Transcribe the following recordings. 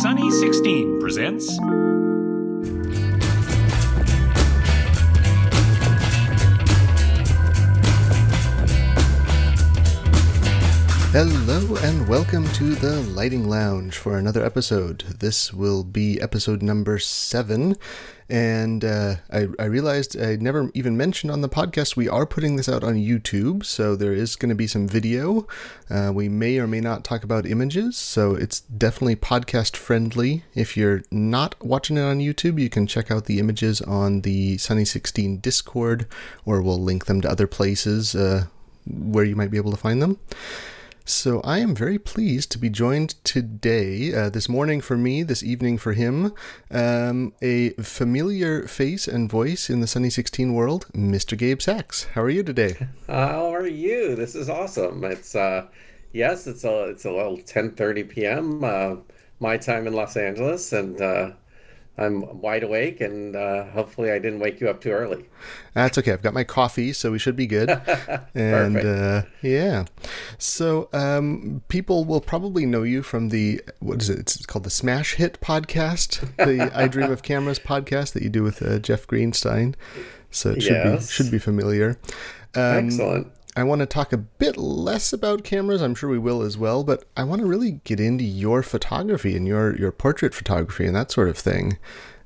Sunny 16 presents. Hello and welcome to the Lighting Lounge for another episode. This will be episode number seven. And uh, I, I realized I never even mentioned on the podcast we are putting this out on YouTube, so there is going to be some video. Uh, we may or may not talk about images, so it's definitely podcast friendly. If you're not watching it on YouTube, you can check out the images on the Sunny 16 Discord, or we'll link them to other places uh, where you might be able to find them. So I am very pleased to be joined today, uh, this morning for me, this evening for him, um, a familiar face and voice in the Sunny 16 world, Mr. Gabe Sachs. How are you today? How are you? This is awesome. It's uh, yes, it's a it's a little 10:30 p.m. Uh, my time in Los Angeles, and uh, I'm wide awake, and uh, hopefully I didn't wake you up too early. That's okay. I've got my coffee, so we should be good. and uh, yeah, so um, people will probably know you from the what is it? It's called the Smash Hit podcast, the I Dream of Cameras podcast that you do with uh, Jeff Greenstein. So it should Yes. be should be familiar. Um, Excellent. I want to talk a bit less about cameras. I'm sure we will as well, but I want to really get into your photography and your your portrait photography and that sort of thing.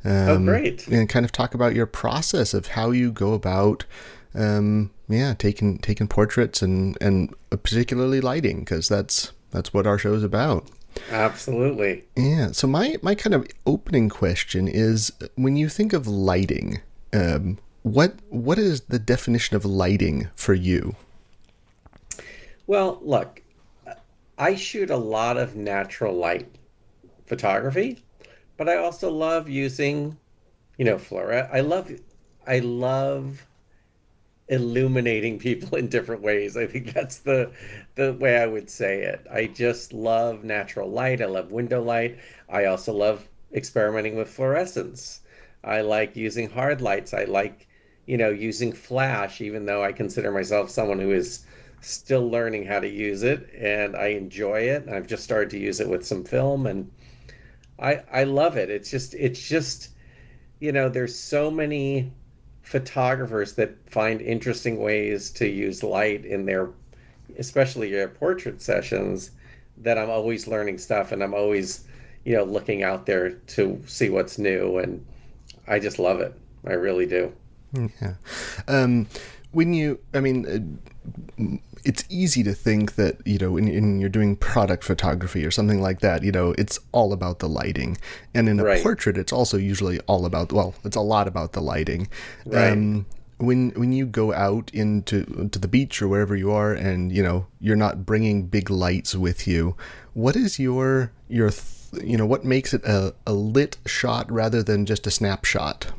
Um, Oh, great. And kind of talk about your process of how you go about, um, yeah, taking taking portraits and and particularly lighting because that's that's what our show is about. Absolutely. Yeah. So my my kind of opening question is when you think of lighting, um, what what is the definition of lighting for you? Well, look, I shoot a lot of natural light photography, but I also love using, you know, fluorescent. I love, I love illuminating people in different ways. I think that's the the way I would say it. I just love natural light. I love window light. I also love experimenting with fluorescence. I like using hard lights. I like, you know, using flash, even though I consider myself someone who is still learning how to use it and I enjoy it. I've just started to use it with some film and I I love it. It's just it's just you know, there's so many photographers that find interesting ways to use light in their especially their portrait sessions that I'm always learning stuff and I'm always you know looking out there to see what's new and I just love it. I really do. Yeah. Um, when you, I mean, uh, it's easy to think that, you know, when, when you're doing product photography or something like that, you know, it's all about the lighting. And in a Right. portrait, it's also usually all about, well, it's a lot about the lighting. Right. Um, when when you go out into to the beach or wherever you are and you know you're not bringing big lights with you what is your your th- you know what makes it a, a lit shot rather than just a snapshot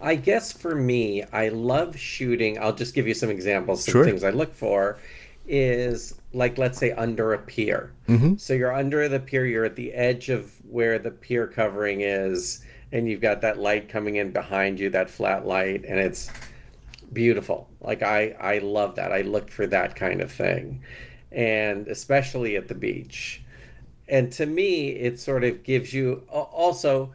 I guess for me, I love shooting. I'll just give you some examples. Some Sure. things I look for is like, let's say, under a pier. Mm-hmm. So you're under the pier, you're at the edge of where the pier covering is, and you've got that light coming in behind you, that flat light, and it's beautiful. Like I, I love that. I look for that kind of thing, and especially at the beach. And to me, it sort of gives you also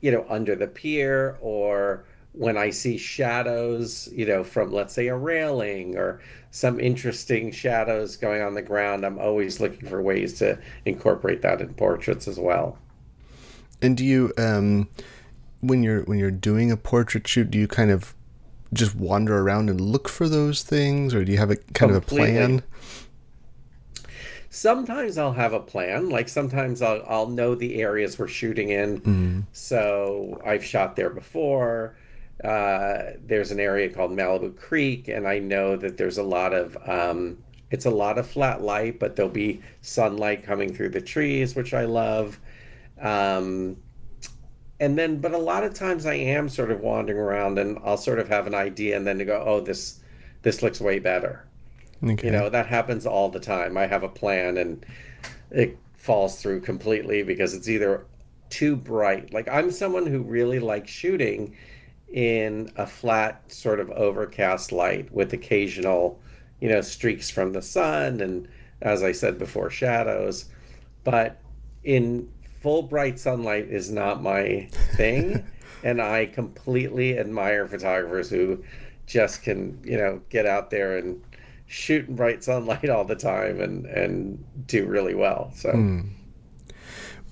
you know, under the pier or when I see shadows, you know, from let's say a railing or some interesting shadows going on the ground, I'm always looking for ways to incorporate that in portraits as well. And do you, um, when you're when you're doing a portrait shoot, do you kind of just wander around and look for those things, or do you have a kind of a plan? Sometimes I'll have a plan, like sometimes I'll I'll know the areas we're shooting in. So I've shot there before. Uh, there's an area called Malibu Creek, and I know that there's a lot of um, it's a lot of flat light, but there'll be sunlight coming through the trees, which I love. Um, and then, but a lot of times I am sort of wandering around, and I'll sort of have an idea, and then to go, oh, this this looks way better. Okay. You know, that happens all the time. I have a plan and it falls through completely because it's either too bright. Like I'm someone who really likes shooting in a flat sort of overcast light with occasional, you know, streaks from the sun and as I said before shadows. But in full bright sunlight is not my thing, and I completely admire photographers who just can, you know, get out there and shoot in bright sunlight all the time and and do really well. So. Hmm.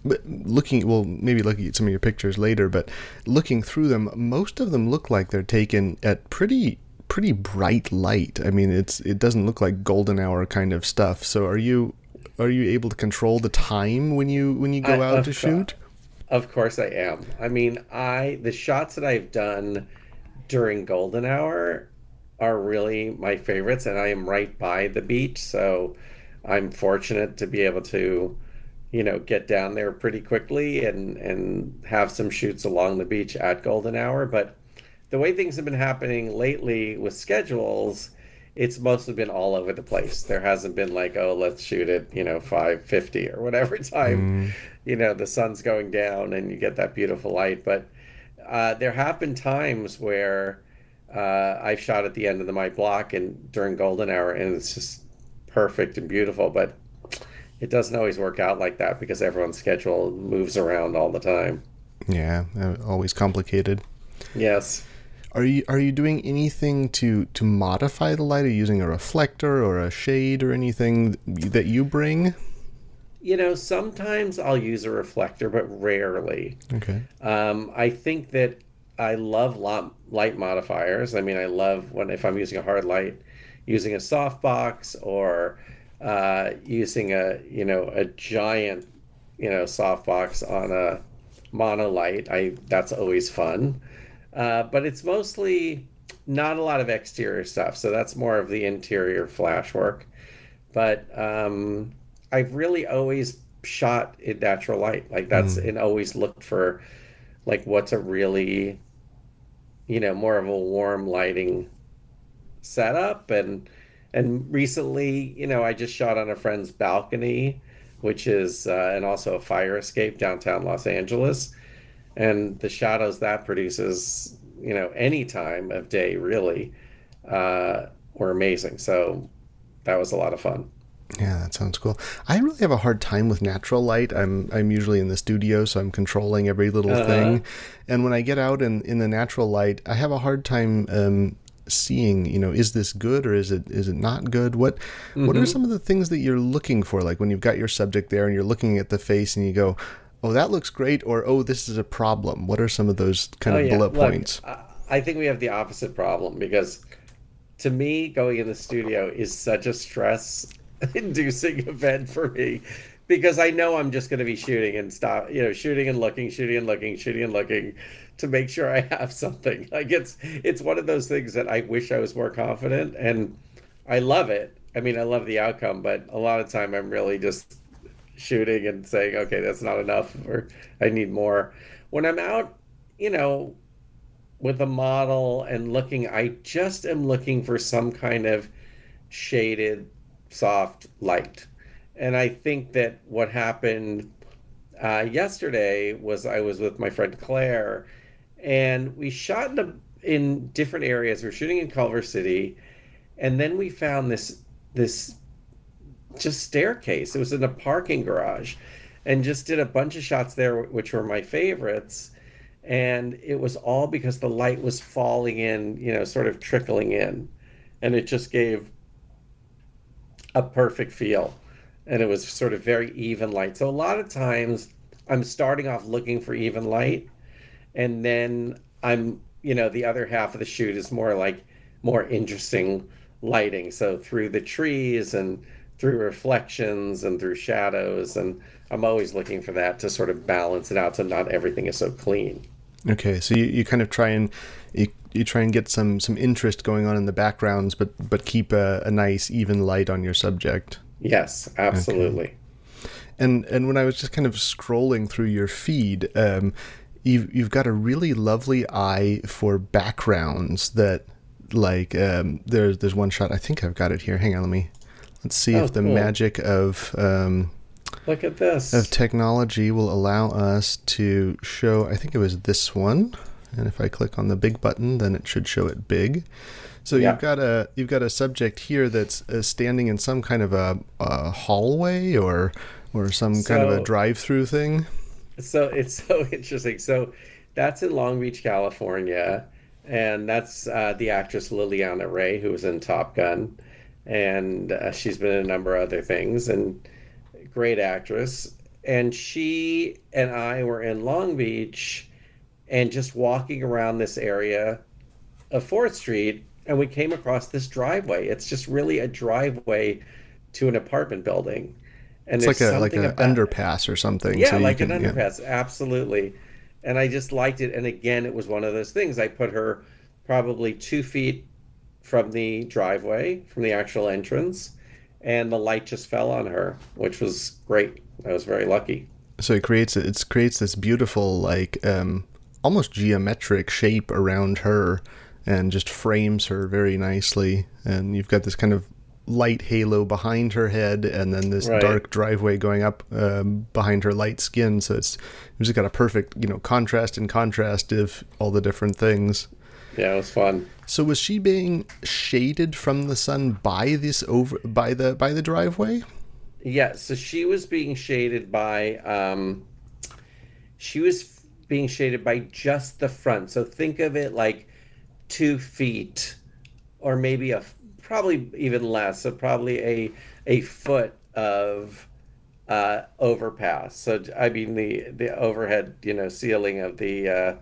But looking, well, maybe looking at some of your pictures later, but looking through them, most of them look like they're taken at pretty pretty bright light. I mean, it's it doesn't look like golden hour kind of stuff. So are you are you able to control the time when you when you go I- out to course. shoot? Of course I am. I mean, I the shots that I've done during golden hour are really my favorites and I am right by the beach, so I'm fortunate to be able to you know get down there pretty quickly and and have some shoots along the beach at golden hour, but the way things have been happening lately with schedules it's mostly been all over the place. There hasn't been like, oh, let's shoot at, you know, 550 or whatever time, you know, the sun's going down and you get that beautiful light. But uh, there have been times where uh, I've shot at the end of the my block and during golden hour and it's just perfect and beautiful. But it doesn't always work out like that because everyone's schedule moves around all the time. Yeah, uh, always complicated. Yes. Are you are you doing anything to to modify the light? Are you using a reflector or a shade or anything that you bring? You know, sometimes I'll use a reflector, but rarely. Okay. Um, I think that I love light modifiers. I mean, I love when if I'm using a hard light, using a softbox or uh, using a you know a giant you know softbox on a monolight. I that's always fun. Uh, but it's mostly not a lot of exterior stuff. So that's more of the interior flash work. But um, I've really always shot in natural light. Like that's and always looked for like what's a really you know more of a warm lighting setup and and recently you know I just shot on a friend's balcony which is uh, and also a fire escape downtown Los Angeles and the shadows that produces you know any time of day really uh, were amazing so that was a lot of fun Yeah, that sounds cool. I really have a hard time with natural light. I'm I'm usually in the studio, so I'm controlling every little Uh-huh. thing. And when I get out in, in the natural light, I have a hard time um, seeing. You know, is this good or is it is it not good? What what Mm-hmm. are some of the things that you're looking for? Like when you've got your subject there and you're looking at the face and you go, "Oh, that looks great," or "Oh, this is a problem." What are some of those kind of bullet Look, points? I think we have the opposite problem because to me, going in the studio is such a stress inducing event for me because I know I'm just going to be shooting and stop, you know, shooting and looking, shooting and looking, shooting and looking to make sure I have something. Like it's it's one of those things that I wish I was more confident and I love it. I mean, I love the outcome, but a lot of time I'm really just shooting and saying, okay, that's not enough, or I need more. When I'm out, you know, with a model and looking, I just am looking for some kind of shaded, soft light. And I think that what happened uh, yesterday was I was with my friend Claire, and we shot in, a, in different areas. We are shooting in Culver City, and then we found this this just staircase. It was in a parking garage, and just did a bunch of shots there, which were my favorites. And it was all because the light was falling in, you know, sort of trickling in, and it just gave a perfect feel. And it was sort of very even light. So a lot of times I'm starting off looking for even light, and then I'm, you know, the other half of the shoot is more like more interesting lighting. So through the trees and through reflections and through shadows. And I'm always looking for that to sort of balance it out so not everything is so clean. Okay, so you, you kind of try and you, you try and get some some interest going on in the backgrounds, but but keep a, a nice even light on your subject. Yes, absolutely. And and when I was just kind of scrolling through your feed, um, you've you've got a really lovely eye for backgrounds that like um, there's there's one shot I think I've got it here. Hang on, let me let's see Oh, if the cool. magic of um, Look at this. of technology will allow us to show I think it was this one and if I click on the big button then it should show it big so Yeah. you've got a you've got a subject here that's uh, standing in some kind of a, a hallway or or some kind of a drive-through thing so it's so interesting. So that's in Long Beach, California, and that's uh, the actress Lyliana Wray, who was in Top Gun, and uh, she's been in a number of other things, and great actress. And she and I were in Long Beach, and just walking around this area of Fourth Street, and we came across this driveway. It's just really a driveway to an apartment building. And it's like a like an underpass or something. Yeah, so like can, an underpass, yeah. absolutely. And I just liked it. And again, it was one of those things. I put her probably two feet from the driveway, from the actual entrance, and the light just fell on her, which was great. I was very lucky. So it creates it creates this beautiful like um, almost geometric shape around her and just frames her very nicely. And you've got this kind of light halo behind her head, and then this right. dark driveway going up um, behind her light skin. So it's it's just got a perfect you know contrast and contrast of all the different things. Yeah, it was fun. So was she being shaded from the sun by this over by the by the driveway? Yeah, so she was being shaded by um she was being shaded by just the front. So think of it like two feet, or maybe a probably even less. So probably a a foot of uh, overpass. So I mean the the overhead you know ceiling of the uh,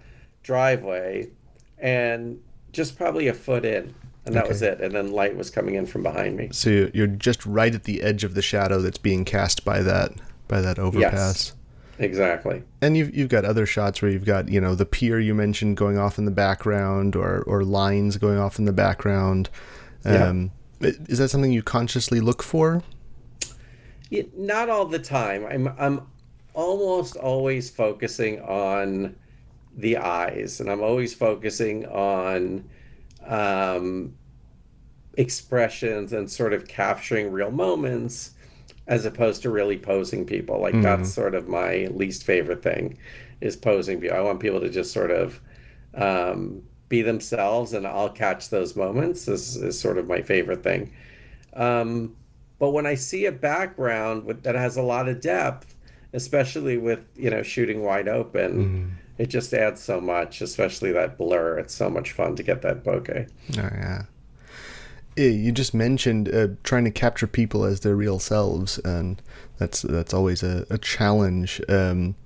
driveway, and just probably a foot in. And that okay. was it. And then light was coming in from behind me. So you're just right at the edge of the shadow that's being cast by that by that overpass. Yes. Exactly. And you've you've got other shots where you've got you know the pier you mentioned going off in the background, or or lines going off in the background. Um, yeah. Is that something you consciously look for? Yeah, not all the time. I'm I'm almost always focusing on the eyes, and I'm always focusing on um, expressions and sort of capturing real moments as opposed to really posing people. Like mm-hmm. that's sort of my least favorite thing is posing people. I want people to just sort of um, be themselves, and I'll catch those moments. Is, is sort of my favorite thing. Um, but when I see a background with, that has a lot of depth, especially with you know shooting wide open. Mm-hmm. It just adds so much, especially that blur. It's so much fun to get that bokeh. Oh yeah you just mentioned uh, trying to capture people as their real selves, and that's that's always a, a challenge. Um,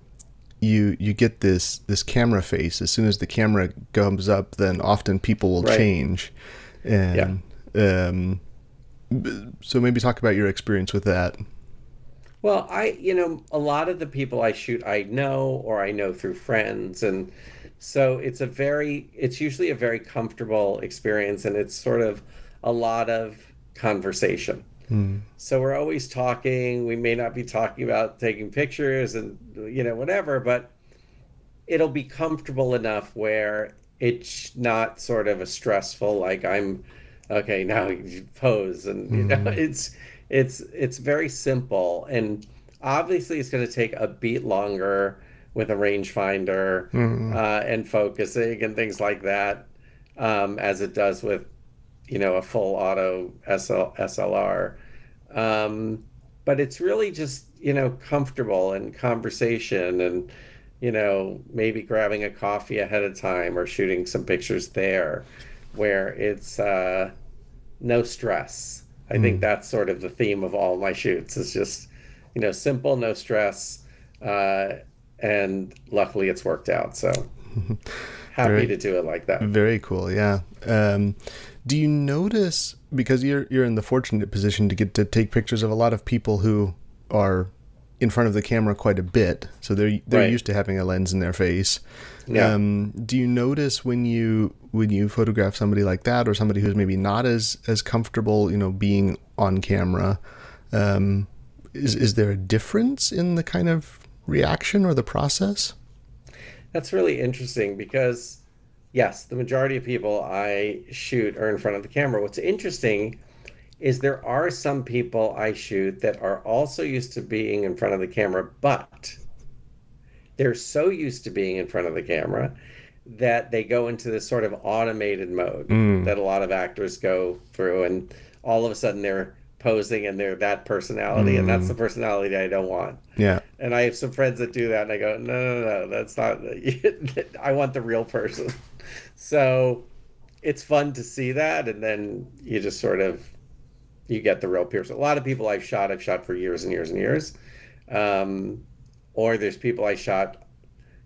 you you get this this camera face as soon as the camera comes up, then often people will right. change, and yeah. um, so maybe talk about your experience with that. Well, I you know a lot of the people I shoot I know or I know through friends and so it's a very it's usually a very comfortable experience and it's sort of a lot of conversation. Mm. So we're always talking. We may not be talking about taking pictures and you know whatever, but it'll be comfortable enough where it's not sort of a stressful like I'm okay now you pose and you know hmm. it's it's it's very simple and obviously it's going to take a beat longer with a rangefinder mm. uh, and focusing and things like that um, as it does with you know a full auto SL, SLR. Um, but it's really just you know comfortable and conversation and you know maybe grabbing a coffee ahead of time or shooting some pictures there where it's uh, no stress. I mm. think hmm. that's sort of the theme of all my shoots is just you know simple, no stress, uh, and luckily it's worked out. So happy very, to do it like that. Very cool, yeah. Um, do you notice because you're you're in the fortunate position to get to take pictures of a lot of people who are in front of the camera quite a bit, so they're they're right. used to having a lens in their face. Yeah. Um, do you notice when you when you photograph somebody like that, or somebody who's maybe not as as comfortable, you know, being on camera? Um, is is there a difference in the kind of reaction or the process? That's really interesting because yes, the majority of people I shoot are in front of the camera. What's interesting is there are some people I shoot that are also used to being in front of the camera, but they're so used to being in front of the camera that they go into this sort of automated mode mm. that a lot of actors go through and all of a sudden they're posing and they're that personality, and that's the personality I don't want. Yeah. And I have some friends that do that, and I go, no, no, no, that's not. I want the real person. So it's fun to see that, and then you just sort of you get the real person. A lot of people I've shot, I've shot for years and years and years, um, or there's people I shot,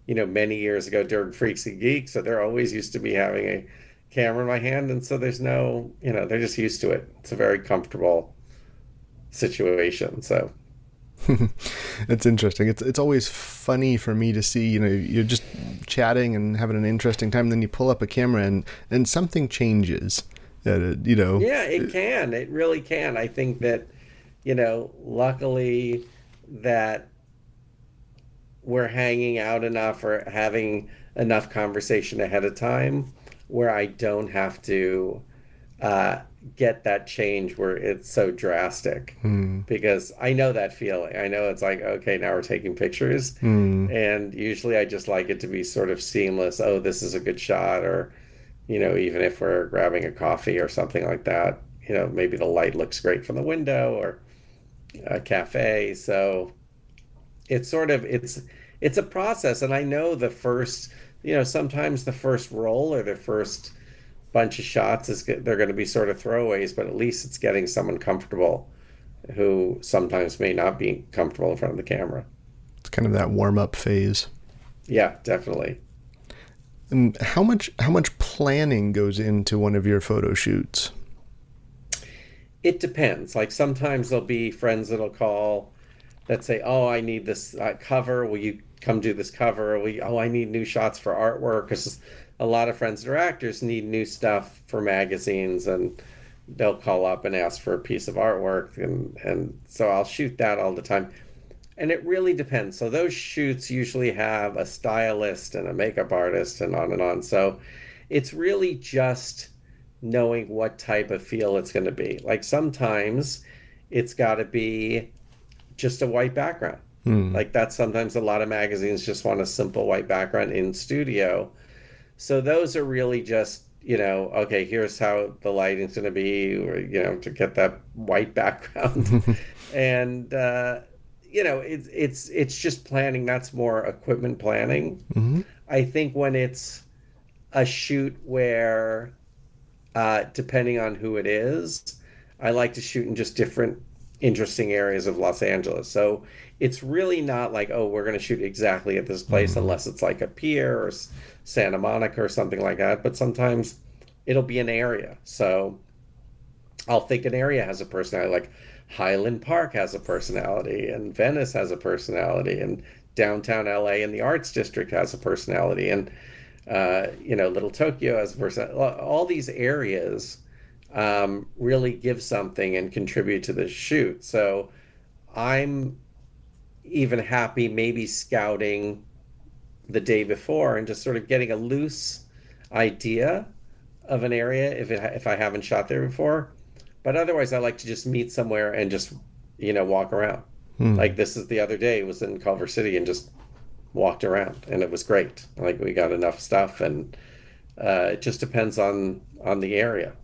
you know, many years ago during Freaks and Geeks, so they're always used to me having a camera in my hand, and so there's no, you know, they're just used to it. It's a very comfortable situation. So it's interesting. It's it's always funny for me to see. You know, you're just chatting and having an interesting time, then you pull up a camera and and something changes. Uh, you know. Yeah, it can. It really can. I think that, you know, luckily that we're hanging out enough or having enough conversation ahead of time where I don't have to uh, get that change where it's so drastic Mm. because I know that feeling. I know it's like, okay, now we're taking pictures. Mm. And usually I just like it to be sort of seamless. Oh, this is a good shot. Or, you know, even if we're grabbing a coffee or something like that, you know, maybe the light looks great from the window or a cafe. So it's sort of, it's, it's a process. And I know the first, you know, sometimes the first roll or the first bunch of shots is they're going to be sort of throwaways, but at least it's getting someone comfortable who sometimes may not be comfortable in front of the camera. It's kind of that warm up phase. Yeah, definitely. And how much how much planning goes into one of your photo shoots? It depends. Like sometimes there'll be friends that'll call that say, "Oh, I need this uh, cover. Will you come do this cover?" Or we, "Oh, I need new shots for artwork." Because a lot of friends that are actors need new stuff for magazines, and they'll call up and ask for a piece of artwork, and and so I'll shoot that all the time. And it really depends. So those shoots usually have a stylist and a makeup artist and on and on. So it's really just knowing what type of feel it's going to be. Like sometimes it's got to be just a white background. Hmm. Like that's sometimes a lot of magazines just want a simple white background in studio. So those are really just, you know, okay, here's how the lighting's going to be, or, you know, to get that white background. and, uh, you know, it's it's it's just planning. That's more equipment planning. hmm I think when it's a shoot where, uh, depending on who it is, I like to shoot in just different interesting areas of Los Angeles. So it's really not like, oh, we're going to shoot exactly at this place unless it's like a pier or Santa Monica or something like that. But sometimes it'll be an area. So I'll think an area has a personality, like Highland Park has a personality, and Venice has a personality, and downtown LA and the Arts District has a personality, and uh, you know, Little Tokyo has a person. All these areas um, really give something and contribute to the shoot. So I'm even happy maybe scouting the day before and just sort of getting a loose idea of an area if it, if I haven't shot there before. But otherwise, I like to just meet somewhere and just you know walk around. Hmm. Like this is the other day was in Culver City and just walked around and it was great. Like we got enough stuff and uh, it just depends on on the area.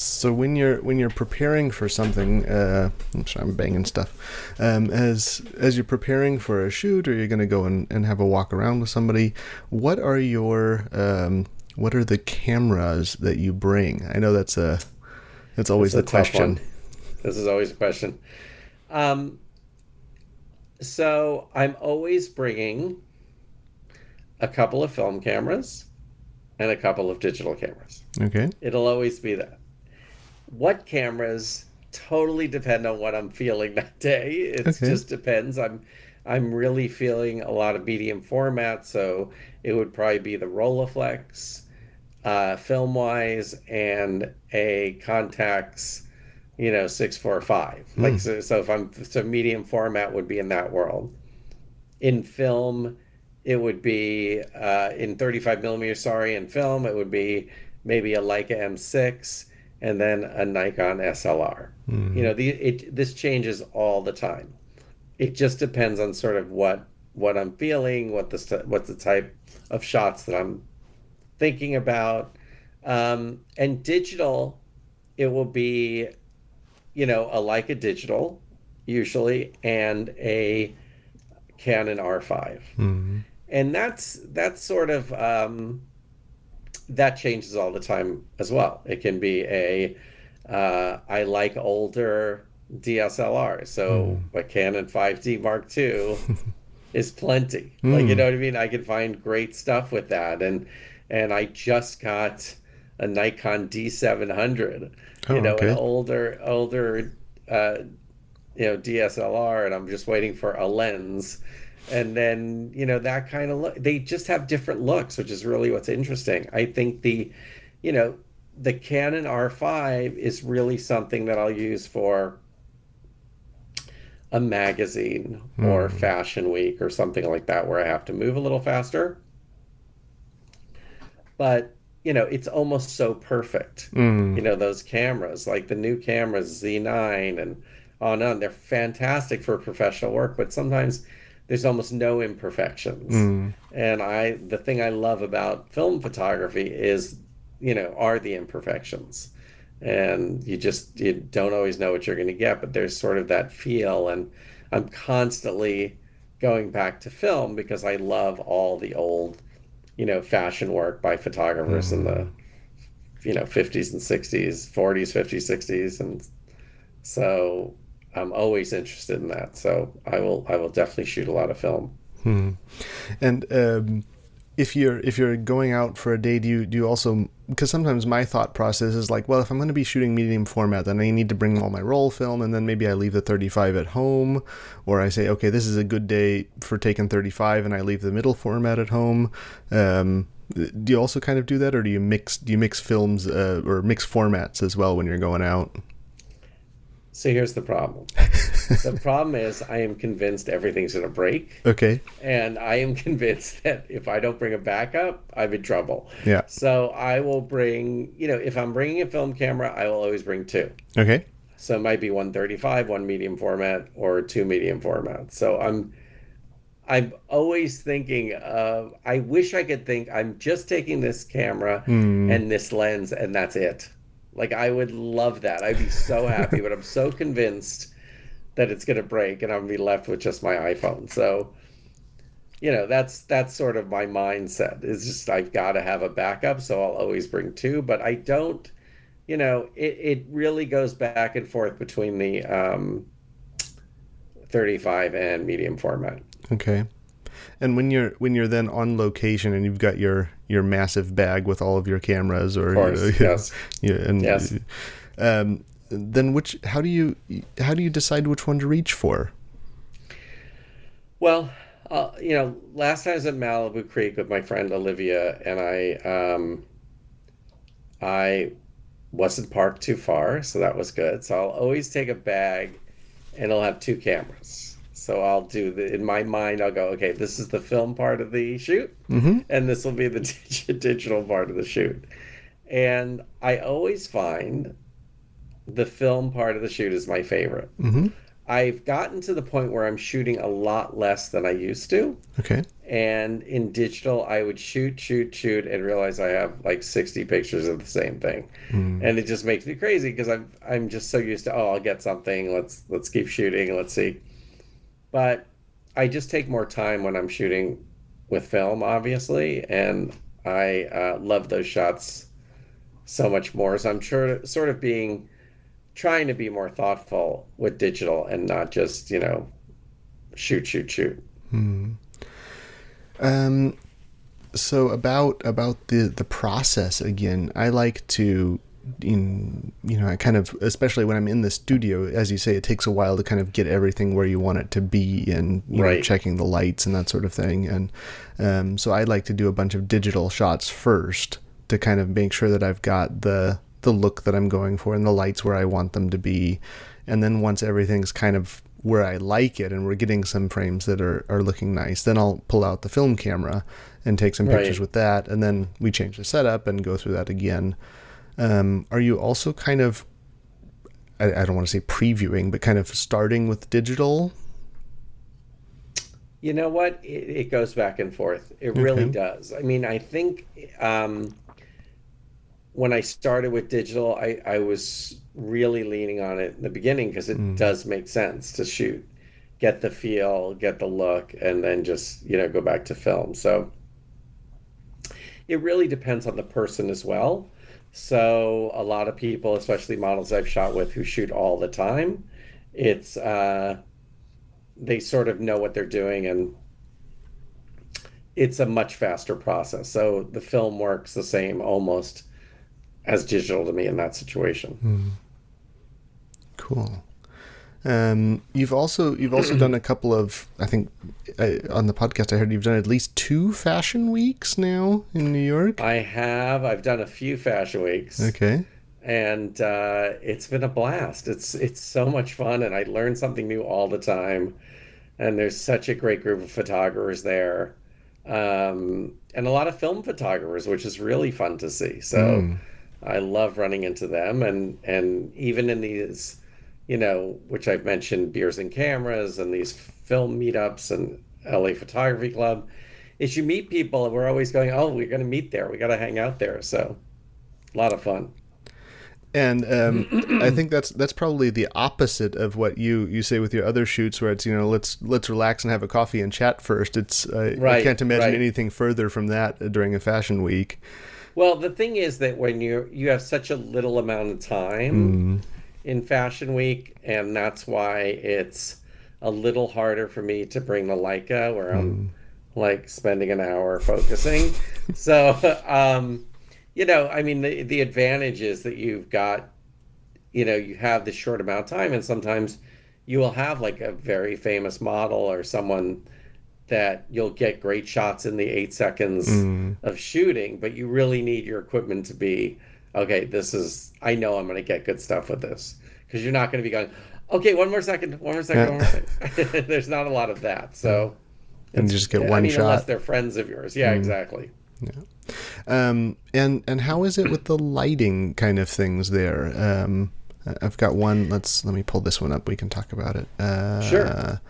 So when you're when you're preparing for something, uh, I'm sorry, I'm banging stuff. Um, as as you're preparing for a shoot, or you're going to go and, and have a walk around with somebody, what are your um, what are the cameras that you bring? I know that's a that's always the a question. This is always a question. Um, so I'm always bringing a couple of film cameras and a couple of digital cameras. Okay. It'll always be that. What cameras totally depend on what I'm feeling that day. It Okay. just depends. I'm I'm really feeling a lot of medium format, so it would probably be the Rolleiflex, uh, film wise, and a Contax, you know, six four five. Like so, so if I'm so medium format would be in that world. In film, it would be uh, in 35 millimeter. Sorry, in film, it would be maybe a Leica M6 and then a Nikon SLR. You know, the it this changes all the time. It just depends on sort of what what I'm feeling, what the what's the type of shots that I'm thinking about. Um, and digital, it will be you know, a Leica digital usually and a Canon R5. Mm-hmm. And that's that's sort of um, that changes all the time as well. It can be a uh, I like older DSLR, so Mm. a Canon 5D Mark II is plenty. Like you know what I mean? I can find great stuff with that, and and I just got a Nikon D700. Oh, you know, okay. an older older uh, you know DSLR, and I'm just waiting for a lens. And then you know that kind of look. They just have different looks, which is really what's interesting. I think the, you know, the Canon R5 is really something that I'll use for a magazine or fashion week or something like that where I have to move a little faster. But, you know, it's almost so perfect. Mm. You know, those cameras, like the new cameras, Z9 and on and on, they're fantastic for professional work, but sometimes there's almost no imperfections. Mm. And I the thing I love about film photography is, you know, are the imperfections. And you just you don't always know what you're going to get, but there's sort of that feel and I'm constantly going back to film because I love all the old, you know, fashion work by photographers in the you know, 50s and 60s, 40s, 50s, 60s and so I'm always interested in that. So I will I will definitely shoot a lot of film. And um, if you're if you're going out for a day, do you do you also because sometimes my thought process is like, well, if I'm going to be shooting medium format, then I need to bring all my roll film, and then maybe I leave the 35 at home, or I say, okay, this is a good day for taking 35, and I leave the middle format at home. Um, do you also kind of do that, or do you mix do you mix films uh, or mix formats as well when you're going out? So here's the problem. the problem is I am convinced everything's going to break. Okay. And I am convinced that if I don't bring a backup, I'm in trouble. Yeah. So I will bring, you know, if I'm bringing a film camera, I will always bring two. Okay. So it might be 135, one medium format, or two medium formats. So I'm I'm always thinking of I wish I could think I'm just taking this camera hmm. and this lens and that's it. Like I would love that. I'd be so happy, but I'm so convinced that it's gonna break and I'm gonna be left with just my iPhone. So you know, that's that's sort of my mindset. It's just I've gotta have a backup, so I'll always bring two, but I don't you know, it, it really goes back and forth between the um, 35 and medium format. Okay. And when you're when you're then on location and you've got your your massive bag with all of your cameras or course, you know, yes. yeah, and Yes. um, then which how do you how do you decide which one to reach for? Well, uh, you know, last time I was at Malibu Creek with my friend Olivia, and I, um, I wasn't parked too far, so that was good. So I'll always take a bag, and I'll have two cameras. So I'll do the in my mind. I'll go, okay, this is the film part of the shoot, mm-hmm. and this will be the digital part of the shoot. And I always find the film part of the shoot is my favorite. Mm-hmm. I've gotten to the point where I'm shooting a lot less than I used to. Okay. And in digital, I would shoot, shoot, shoot, and realize I have like 60 pictures of the same thing, mm. and it just makes me crazy because I'm I'm just so used to oh I'll get something let's let's keep shooting let's see, but I just take more time when I'm shooting with film obviously, and I uh, love those shots so much more. So I'm sure sort of being trying to be more thoughtful with digital and not just you know shoot shoot shoot. Hmm. Um, so about about the the process again, I like to in you know I kind of especially when I'm in the studio, as you say, it takes a while to kind of get everything where you want it to be and you know checking the lights and that sort of thing. And um, so I like to do a bunch of digital shots first to kind of make sure that I've got the the look that I'm going for and the lights where I want them to be. And then once everything's kind of where I like it and we're getting some frames that are, are looking nice, then I'll pull out the film camera and take some pictures Right. with that. And then we change the setup and go through that again. Um, are you also kind of, I, I don't want to say previewing, but kind of starting with digital? You know what? It, it goes back and forth. It really does. I mean, I think um, when I started with digital, I, I was really leaning on it in the beginning because it mm. does make sense to shoot, get the feel, get the look, and then just, you know, go back to film. So it really depends on the person as well. So a lot of people, especially models I've shot with who shoot all the time, it's uh, they sort of know what they're doing and it's a much faster process. So the film works the same almost as digital to me in that situation. Mm. Cool. Um, you've also you've also done a couple of I think uh, on the podcast I heard you've done at least two fashion weeks now in New York. I have. I've done a few fashion weeks. Okay. And uh, it's been a blast. It's it's so much fun, and I learn something new all the time. And there's such a great group of photographers there, um, and a lot of film photographers, which is really fun to see. So mm. I love running into them, and and even in these you know, which I've mentioned, beers and cameras and these film meetups and LA Photography Club, is you meet people and we're always going, oh, we're going to meet there. We got to hang out there. So a lot of fun. And um, I think that's that's probably the opposite of what you, you say with your other shoots, where it's you know let's let's relax and have a coffee and chat first. It's uh, right, I can't imagine right. anything further from that during a fashion week. Well, the thing is that when you you have such a little amount of time, mm in Fashion Week, and that's why it's a little harder for me to bring the Leica, where I'm mm. like spending an hour focusing. so, um, you know, I mean, the the advantage is that you've got, you know, you have this short amount of time, and sometimes you will have like a very famous model or someone that you'll get great shots in the eight seconds mm. of shooting, but you really need your equipment to be okay, this is, I know I'm going to get good stuff with this. Because you're not going to be going, okay, one more second, one more second, one more second. There's not a lot of that. So, and just get one I mean, shot. Unless they're friends of yours. Yeah, mm. exactly. Yeah. Um, and and how is it with the lighting kind of things there? Um, I've got one. Let's let me pull this one up. We can talk about it. Uh, sure.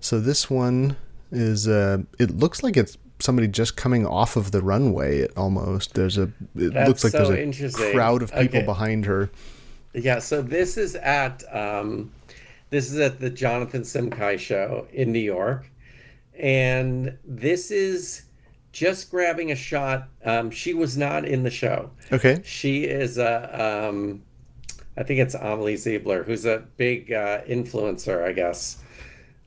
So this one is. Uh, it looks like it's somebody just coming off of the runway almost there's a it That's looks like so there's a crowd of people okay. behind her. Yeah so this is at um, this is at the jonathan simkhai show in new york. And this is just grabbing a shot um, she was not in the show. Okay. She is a um, i think it's amelie zilber who's a big uh, influencer i guess.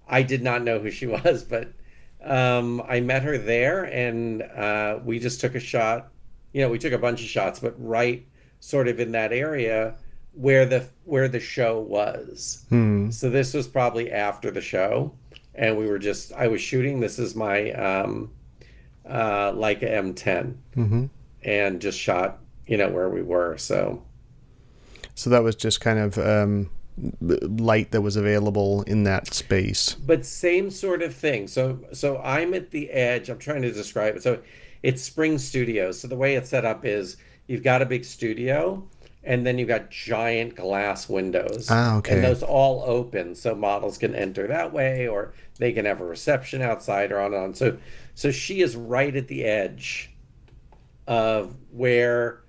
I did not know who she was but um, I met her there, and uh, we just took a shot. You know, we took a bunch of shots, but right sort of in that area where the where the show was. Hmm. So this was probably after the show, and we were just I was shooting. This is my um, uh, Leica M10, mm-hmm. and just shot you know where we were. So. So that was just kind of um, light that was available in that space. But same sort of thing. So so I'm at the edge. I'm trying to describe it. So it's Spring Studios. So the way it's set up is you've got a big studio and then you've got giant glass windows. Ah, okay. And those all open so models can enter that way or they can have a reception outside or on and on. So so she is right at the edge of where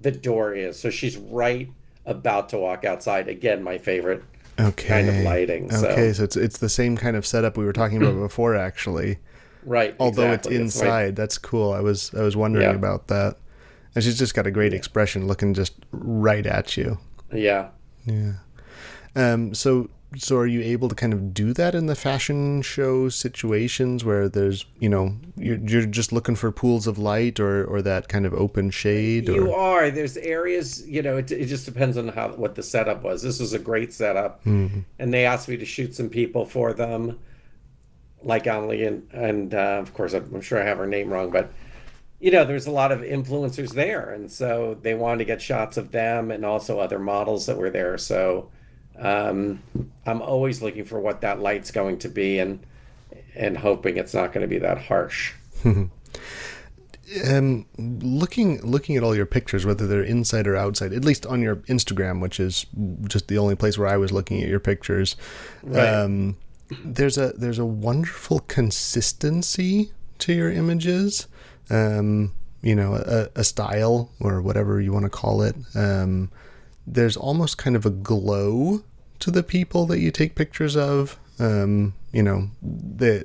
the door is. So she's right about to walk outside. Again, my favorite okay. kind of lighting. Okay, so it's it's the same kind of setup we were talking about before, actually. Right. Although exactly. it's inside, that's, that's, cool. I was I was wondering yeah. about that. And she's just got a great expression, looking just right at you. Yeah. Yeah. Um. So so are you able to kind of do that in the fashion show situations where there's you know you're, you're just looking for pools of light or or that kind of open shade or... you are. There's areas you know it, it just depends on how what the setup was. This was a great setup. Mm-hmm. and they asked me to shoot some people for them like Amelie and and uh, of course I'm sure I have her name wrong but you know there's a lot of influencers there. And so they wanted to get shots of them and also other models that were there. So um, I'm always looking for what that light's going to be and and hoping it's not going to be that harsh. um, looking looking at all your pictures, whether they're inside or outside, at least on your Instagram, which is just the only place where I was looking at your pictures, right. um, there's a there's a wonderful consistency to your images. Um, you know, a, a style or whatever you want to call it, um, there's almost kind of a glow to the people that you take pictures of. Um, you know, the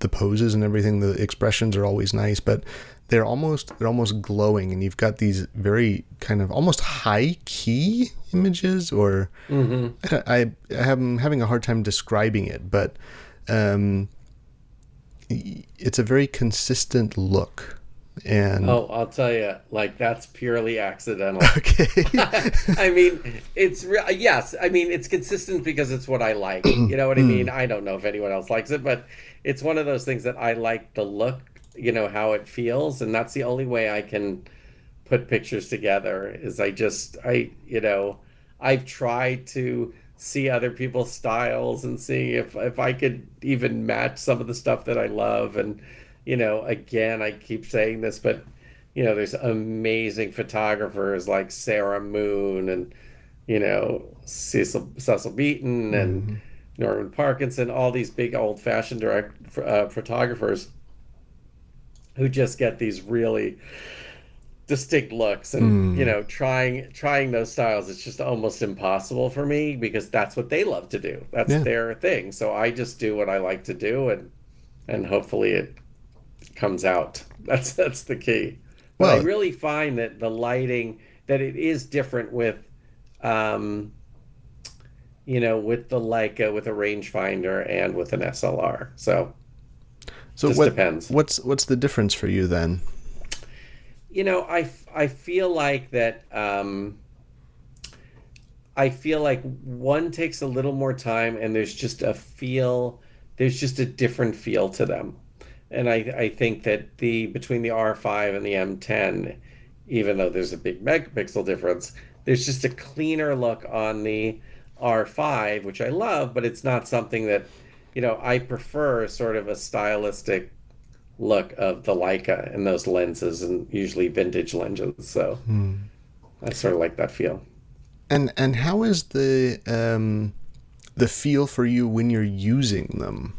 the poses and everything, the expressions are always nice, but they're almost they're almost glowing, and you've got these very kind of almost high key images, or Mm-hmm. I, I am having a hard time describing it, but um, it's a very consistent look, and Oh, I'll tell you, like that's purely accidental. okay, I mean, it's re- yes. I mean, it's consistent because it's what I like. You know what I mm. mean? I don't know if anyone else likes it, but it's one of those things that I like the look. You know how it feels, and that's the only way I can put pictures together. Is I just I you know I've tried to see other people's styles and see if if I could even match some of the stuff that I love and you know again I keep saying this but you know there's amazing photographers like Sarah Moon and you know Cecil Cecil Beaton and Norman Parkinson all these big old fashioned direct uh, photographers who just get these really distinct looks and you know trying trying those styles it's just almost impossible for me because that's what they love to do. That's Yeah. their thing. So i just do what i like to do and and hopefully it comes out that's that's the key but i really find that the lighting that it is different with um you know with the leica with a rangefinder and with an slr so so just what, depends. what's what's the difference for you then? you know I I feel like that um i feel like one takes a little more time and there's just a feel there's just a different feel to them and i i think that the between the r5 and the m10 even though there's a big megapixel difference there's just a cleaner look on the r5 which i love but it's not something that you know i prefer sort of a stylistic look of the Leica and those lenses and usually vintage lenses. So I sort of like that feel. And and how is the um, the feel for you when you're using them?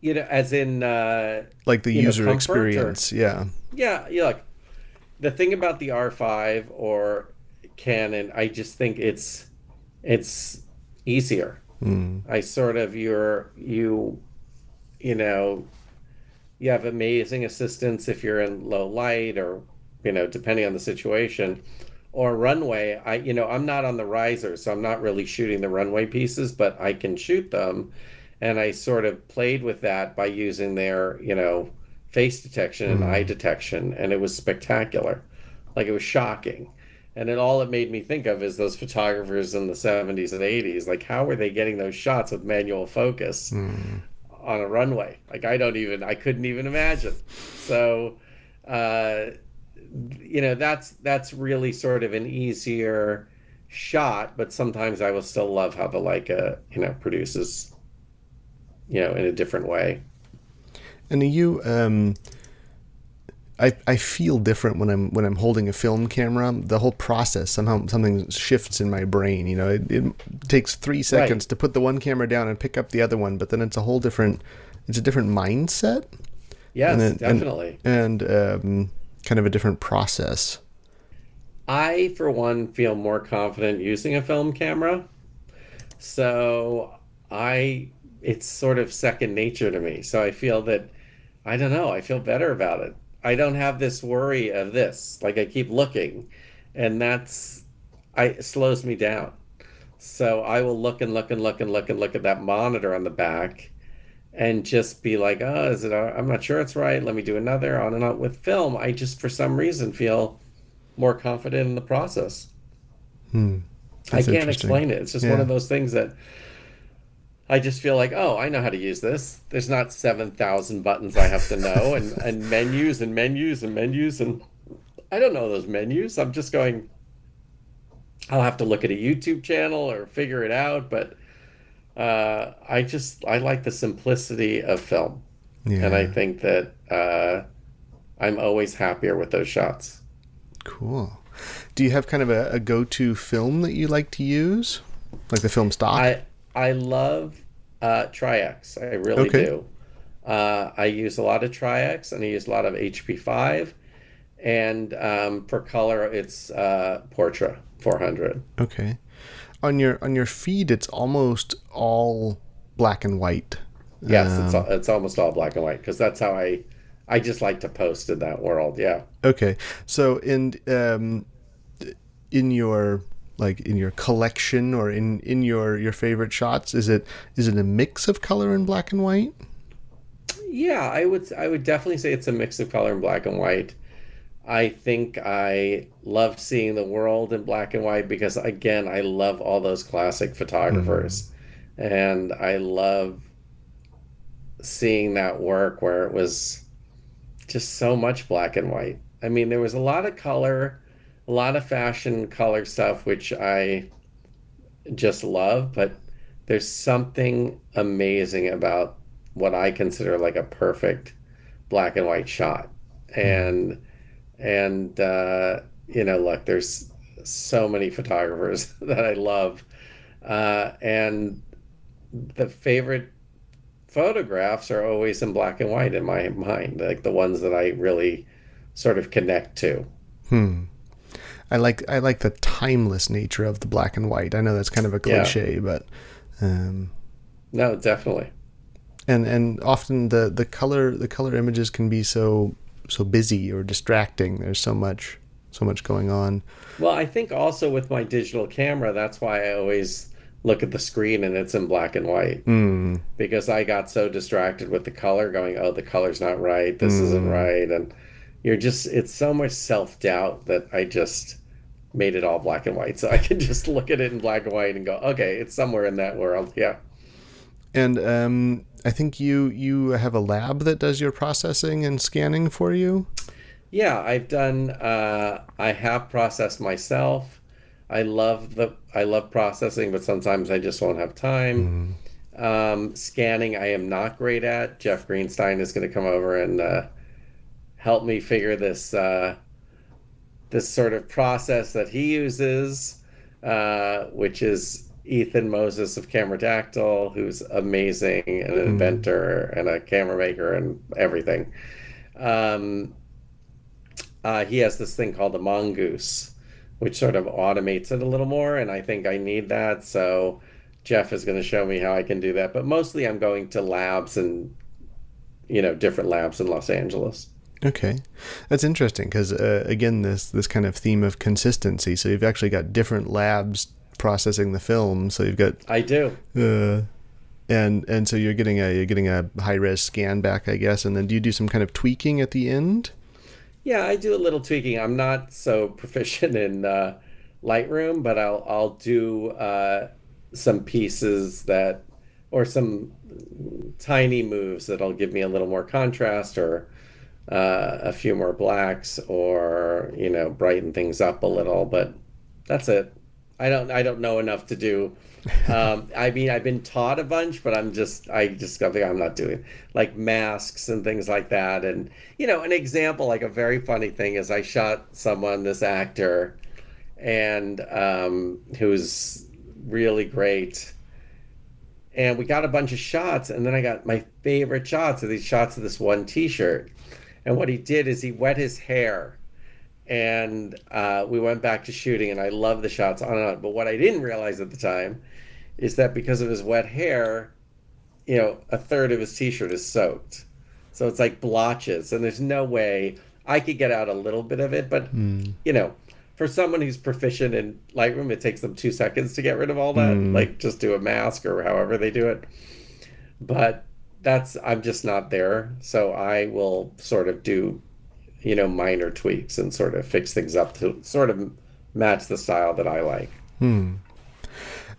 You know, as in, uh, Like the You know, user or- experience, yeah. yeah, you look, the thing about the R5 or Canon, I just think it's it's easier. I sort of you're you you know you have amazing assistance if you're in low light or you know depending on the situation or runway i you know i'm not on the riser so i'm not really shooting the runway pieces but i can shoot them and i sort of played with that by using their you know face detection and eye detection and it was spectacular. Like it was shocking. And then all it made me think of is those photographers in the 70s and 80s like how were they getting those shots with manual focus on a runway? Like i don't even i couldn't even imagine. So uh you know that's that's really sort of an easier shot but sometimes i will still love how the leica you know produces you know in a different way And you, um, I I feel different when I'm when I'm holding a film camera. The whole process somehow something shifts in my brain. You know, it, it takes three seconds to put the one camera down and pick up the other one, but then it's a whole different. It's a different mindset yes And and- definitely and um, kind of a different process. I, for one, feel more confident using a film camera. So I, it's sort of second nature to me. So I feel that, I don't know, I feel better about it. I don't have this worry of this. Like I keep looking, and that's, I it slows me down. So I will look and look and look and look and look at that monitor on the back and just be like, oh, is it, I'm not sure it's right. Let me do another on and on. With film, I just, for some reason, feel more confident in the process. Hmm. I can't explain it. It's just one of those things that I just feel like, oh, I know how to use this. There's not 7,000 buttons I have to know and, and menus and menus and menus. And I don't know those menus. I'm just going, I'll have to look at a YouTube channel or figure it out. But uh, I just, I like the simplicity of film. Yeah, And I think that uh, I'm always happier with those shots. cool. Do you have kind of a, a go-to film that you like to use, like the film stock? I I love uh, Tri-X. I really Okay. do. Uh, I use a lot of Tri-X and I use a lot of HP5. And um, for color, it's uh, Portra 400. Okay. On your on your feed, it's almost all black and white. Yes, um, it's it's almost all black and white because that's how I I just like to post in that world. Yeah. Okay. So in um, in your like in your collection or in in your your favorite shots, is it is it a mix of color and black and white? Yeah, I would I would definitely say it's a mix of color and black and white. I think I love seeing the world in black and white because, again, I love all those classic photographers. Mm-hmm. And I love seeing that work where it was just so much black and white. I mean, there was a lot of color, a lot of fashion color stuff, which I just love, but there's something amazing about what I consider like a perfect black and white shot. Mm-hmm. And and uh, you know, look, there's so many photographers that I love, uh, and the favorite photographs are always in black and white in my mind, like the ones that I really sort of connect to. Hmm. I like I like the timeless nature of the black and white. I know that's kind of a cliche, yeah. but um, no, definitely. And and often the the color the color images can be so so busy or distracting. There's so much so much going on. Well, I think also with my digital camera, that's why I always look at the screen and it's in black and white mm. because I got so distracted with the color, going, "Oh, the color's not right. This mm. isn't right," and you're just it's so much self doubt that I just made it all black and white, so I can just look at it in black and white and go, "Okay, it's somewhere in that world." Yeah. And um, I think you you have a lab that does your processing and scanning for you. Yeah, I've done. Uh, I have processed myself. I love the I love processing, but sometimes I just won't have time. Mm. Um, scanning, I am not great at. Jeff Greenstein is going to come over and uh, help me figure this uh, this sort of process that he uses, uh, which is Ethan Moses of Cameradactyl, who's amazing and an mm. inventor and a camera maker and everything. Um, uh, he has this thing called the Mongoose, which sort of automates it a little more, and I think I need that. So Jeff is going to show me how I can do that. But mostly, I'm going to labs and you know different labs in Los Angeles. Okay, that's interesting because uh, again, this this kind of theme of consistency. So you've actually got different labs processing the film. So you've got I do. Uh, and and so you're getting a you're getting a high res scan back, I guess. And then do you do some kind of tweaking at the end? Yeah, I do a little tweaking. I'm not so proficient in uh, Lightroom, but I'll I'll do uh, some pieces that or some tiny moves that'll give me a little more contrast or uh, a few more blacks or you know brighten things up a little. But that's it. I don't I don't know enough to do. Um, I mean, I've been taught a bunch, but I'm just I just I'm not doing like masks and things like that. And you know, an example like a very funny thing is I shot someone, this actor, and um, who's really great. And we got a bunch of shots, and then I got my favorite shots of these shots of this one T-shirt. And what he did is he wet his hair and uh, we went back to shooting and i love the shots on and on but what i didn't realize at the time is that because of his wet hair you know a third of his t-shirt is soaked so it's like blotches and there's no way i could get out a little bit of it but mm. you know for someone who's proficient in lightroom it takes them two seconds to get rid of all that mm. like just do a mask or however they do it but that's i'm just not there so i will sort of do you know, minor tweaks and sort of fix things up to sort of match the style that I like. Hmm.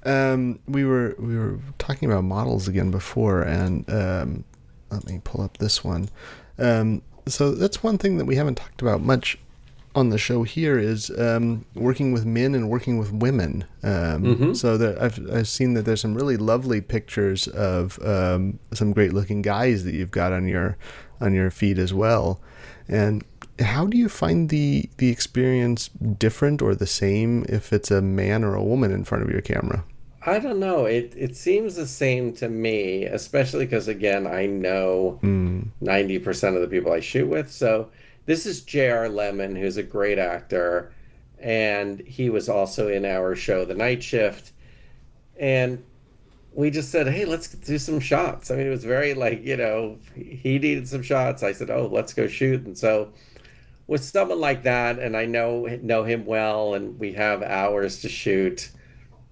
Um, we were we were talking about models again before, and um, let me pull up this one. Um, so that's one thing that we haven't talked about much on the show here is um, working with men and working with women. Um, mm-hmm. So that I've I've seen that there's some really lovely pictures of um, some great looking guys that you've got on your on your feed as well. And how do you find the the experience different or the same if it's a man or a woman in front of your camera? I don't know. It it seems the same to me, especially because again, I know 90% of the people I shoot with. So this is J.R. Lemon, who's a great actor, and he was also in our show, The Night Shift. And we just said, "Hey, let's do some shots." I mean, it was very like, you know, he needed some shots. I said, "Oh, let's go shoot." And so with someone like that, and I know know him well, and we have hours to shoot.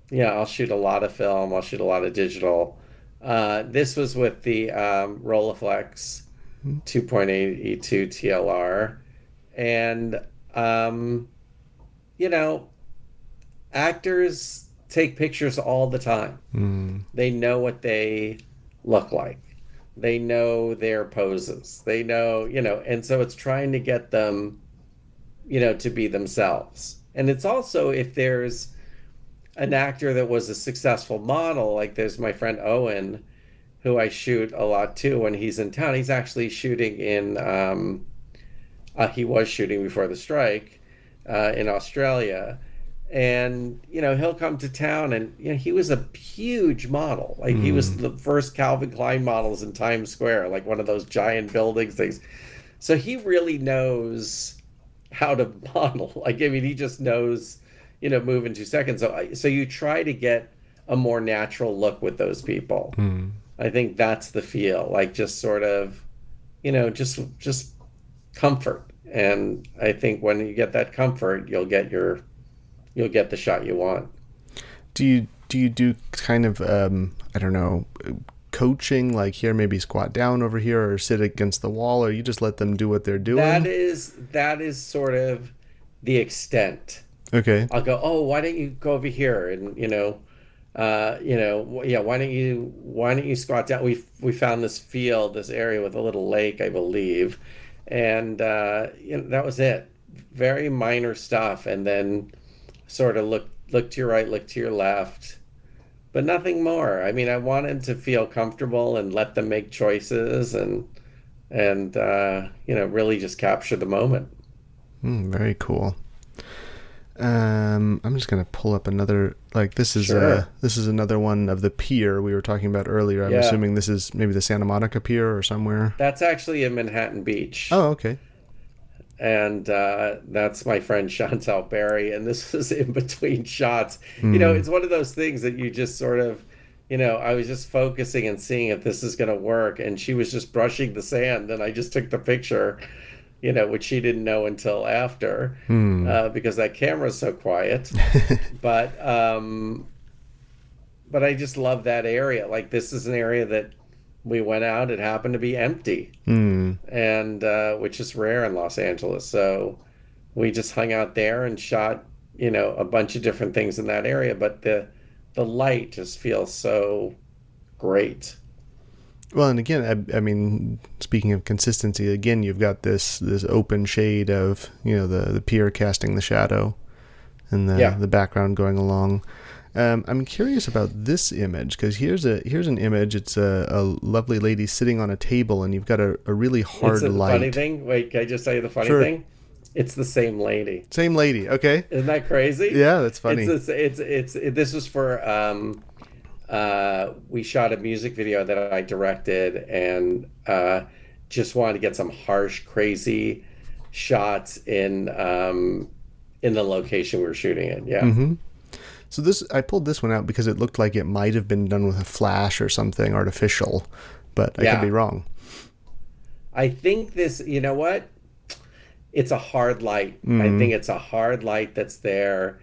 Yeah, I'll shoot a lot of film. I'll shoot a lot of digital. Uh, this was with the um, Rolleiflex 2.8 E2 TLR, and um, you know, actors take pictures all the time. Mm. They know what they look like. They know their poses. They know, you know, and so it's trying to get them, you know, to be themselves. And it's also if there's an actor that was a successful model, like there's my friend Owen, who I shoot a lot too when he's in town. He's actually shooting in, um, uh, he was shooting before the strike uh, in Australia. And you know he'll come to town and you know he was a huge model. Like he was the first calvin klein models in times square like one of those giant buildings things. So he really knows how to model. Like i mean he just knows you know move in two seconds. So so you try to get a more natural look with those people i think that's the feel like just sort of you know just just comfort and i think when you get that comfort you'll get your you'll get the shot you want. Do you do you do kind of um, I don't know coaching like here maybe squat down over here or sit against the wall or you just let them do what they're doing? That is that is sort of the extent. okay. I'll go, "Oh, why don't you go over here?" and you know, uh, you know, yeah, why don't you why don't you squat down? We we found this field, this area with a little lake, I believe, and uh, you know, that was it. Very minor stuff, and then sort of look look to your right, look to your left, but nothing more. I mean, I wanted to feel comfortable and let them make choices, and and uh, you know, really just capture the moment. Mm, very cool. Um, I'm just gonna pull up another like this is Sure. uh this is another one of the pier we were talking about earlier. I'm Yeah. assuming this is maybe the Santa Monica Pier or somewhere. That's actually in Manhattan Beach. Oh, okay. and uh, that's my friend Chantal Berry. And this was in between shots. You know, it's one of those things that you just sort of, you know, I was just focusing and seeing if this is going to work. And she was just brushing the sand, and I just took the picture, you know, which she didn't know until after uh, because that camera's so quiet. but, um, but I just love that area. Like, this is an area that we went out, it happened to be empty Hmm. and uh, which is rare in Los Angeles. So we just hung out there and shot, you know, a bunch of different things in that area. But the the light just feels so great. Well, and again, I, I mean, speaking of consistency, again, you've got this this open shade of you know the the pier casting the shadow, and the Yeah. the background going along. Um, I'm curious about this image because here's a here's an image. It's a, a lovely lady sitting on a table, and you've got a, a really hard it's a light. funny thing. Wait, can I just tell you the funny Sure. thing? It's the same lady. Same lady. Okay. Isn't that crazy? Yeah, that's funny. It's it's it's, it, this was for um, uh, we shot a music video that I directed and uh, just wanted to get some harsh, crazy shots in um, in the location we were shooting in. Yeah, Mm-hmm. So this I pulled this one out because it looked like it might have been done with a flash or something artificial, but I Yeah. could be wrong. I think this. You know what? It's a hard light. I Mhm. think it's a hard light that's there.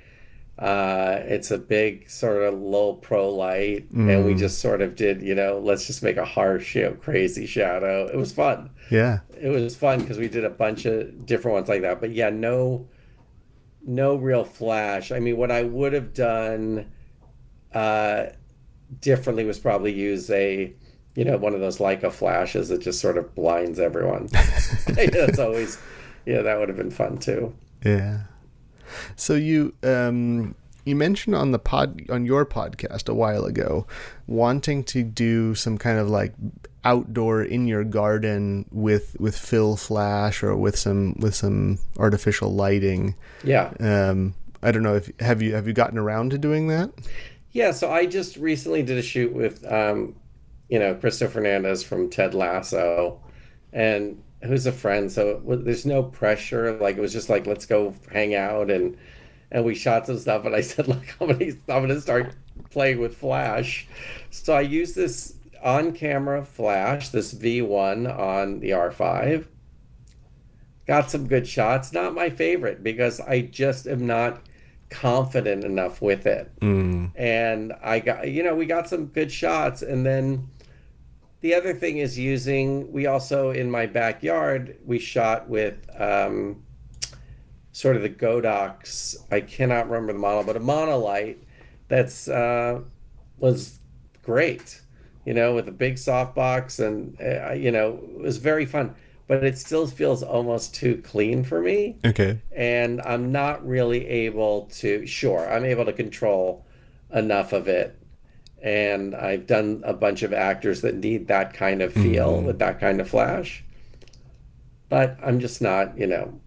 Uh, it's a big sort of low pro light, and we Mm. just sort of did, you know, let's just make a harsh, you know, crazy shadow. It was fun. Yeah. It was fun because we did a bunch of different ones like that. But yeah, no, no real flash. I mean, what I would have done uh, differently was probably use a, you know, one of those Leica flashes that just sort of blinds everyone. That's always, yeah, that would have been fun too. Yeah. So you um you mentioned on the pod on your podcast a while ago wanting to do some kind of like outdoor in your garden with with fill flash or with some with some artificial lighting. Yeah. Um I don't know if have you have you gotten around to doing that? Yeah, so I just recently did a shoot with, um, you know, Cristo Fernandez from Ted Lasso, and who's a friend. So it there's no pressure. Like it was just like, let's go hang out, and and we shot some stuff. And I said, look, I'm gonna I'm gonna start playing with Flash. So I used this on-camera Flash, this V1 on the R5. Got some good shots. Not my favorite because I just am not confident enough with it Mm. and I got you know we got some good shots and then the other thing is using we also in my backyard we shot with um, sort of the Godox I cannot remember the model but a monolight that's uh, was great you know with a big softbox and uh, you know it was very fun but it still feels almost too clean for me Okay. and I'm not really able to. Sure, I'm able to control enough of it, and I've done a bunch of actors that need that kind of feel mm-hmm. with that kind of flash. But I'm just not, you know,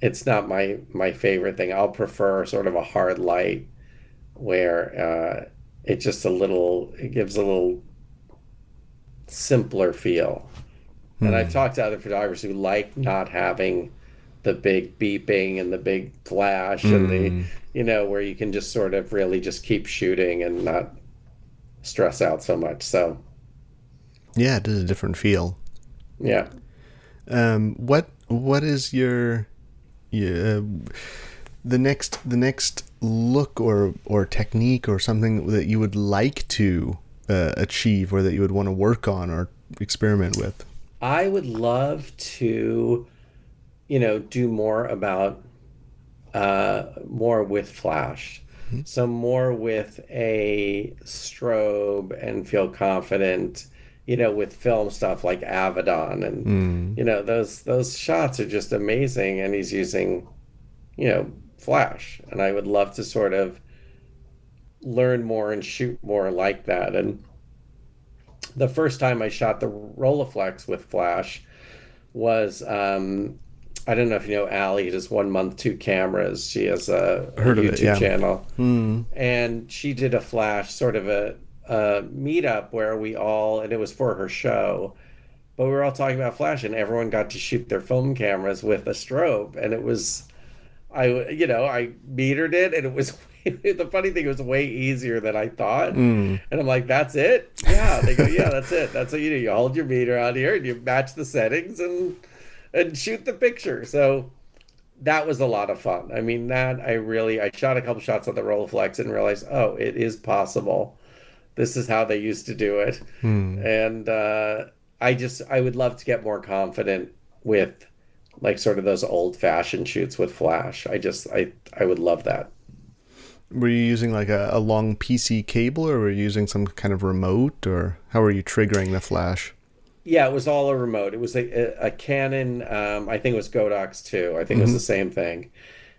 it's not my my favorite thing. I'll prefer sort of a hard light where uh, it just a little it gives a little simpler feel. And I've hmm. talked to other photographers who like not having the big beeping and the big flash and the hmm. you know where you can just sort of really just keep shooting and not stress out so much. So Yeah, it is a different feel. yeah. Um, what what is your, your uh, the next the next look or or technique or something that you would like to uh, achieve or that you would want to work on or experiment with? I would love to, you know, do more about uh, more with Flash. So more with a strobe and feel confident, you know, with film stuff like Avedon and you know those those shots are just amazing. And he's using, you know, Flash, and I would love to sort of learn more and shoot more like that. And the first time I shot the Rolleiflex with Flash was um, I don't know if you know Allie does one month two cameras. She has a, a YouTube it, yeah. channel, Hmm. and she did a Flash sort of a, a meetup where we all and it was for her show. But we were all talking about Flash, and everyone got to shoot their film cameras with a strobe, and it was, I you know I metered it, and it was the funny thing it was way easier than I thought. Mm. And I'm like, that's it? Yeah. They go, yeah, that's it. That's what you do. You hold your meter out here and you match the settings and and shoot the picture. So that was a lot of fun. I mean, that I really I shot a couple shots on the Rolleiflex and realized, oh, it is possible. This is how they used to do it. And uh, I just I would love to get more confident with like sort of those old fashioned shoots with flash. I just I I would love that. Were you using like a, a long PC cable or were you using some kind of remote or how were you triggering the flash? Yeah, it was all a remote. It was a, a, a Canon. Um, I think it was Godox too. I think it was the same thing,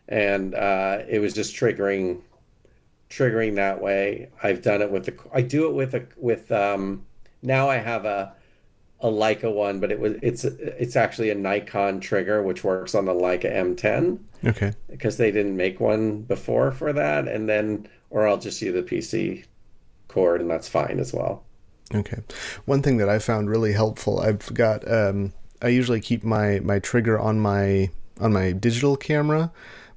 and uh, it was just triggering, triggering that way. I've done it with the. I do it with a with. Um, now I have a, a Leica one, but it was it's it's actually a Nikon trigger, which works on the Leica M10 Okay. because they didn't make one before for that, and then or I'll just use the PC cord, and that's fine as well. Okay. One thing that I found really helpful, I've got um I usually keep my my trigger on my on my digital camera,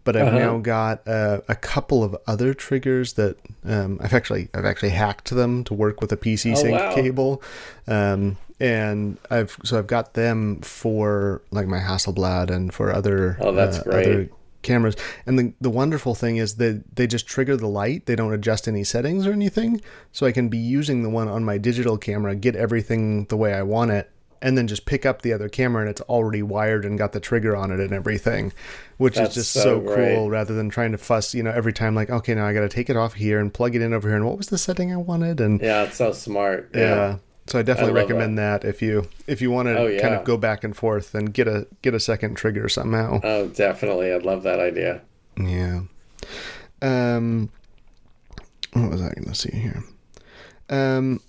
but I've Uh-huh. now got uh, a couple of other triggers that um, I've actually I've actually hacked them to work with a PC Oh, sync wow. cable, um, and I've so I've got them for like my Hasselblad and for other Oh, that's uh, great. other cameras. And the the wonderful thing is that they just trigger the light. They don't adjust any settings or anything. So I can be using the one on my digital camera, get everything the way I want it, and then just pick up the other camera and it's already wired and got the trigger on it and everything, which That's is just so so, cool rather than trying to fuss, you know, every time like, okay, now I got to take it off here and plug it in over here and what was the setting I wanted and Yeah, it's so smart. yeah. Yeah. So I definitely love recommend that. if you if you want to Oh, kind of go back and forth and get a get a second trigger somehow. Oh, definitely. I'd love that idea. Yeah. Um what was I going to see here? Um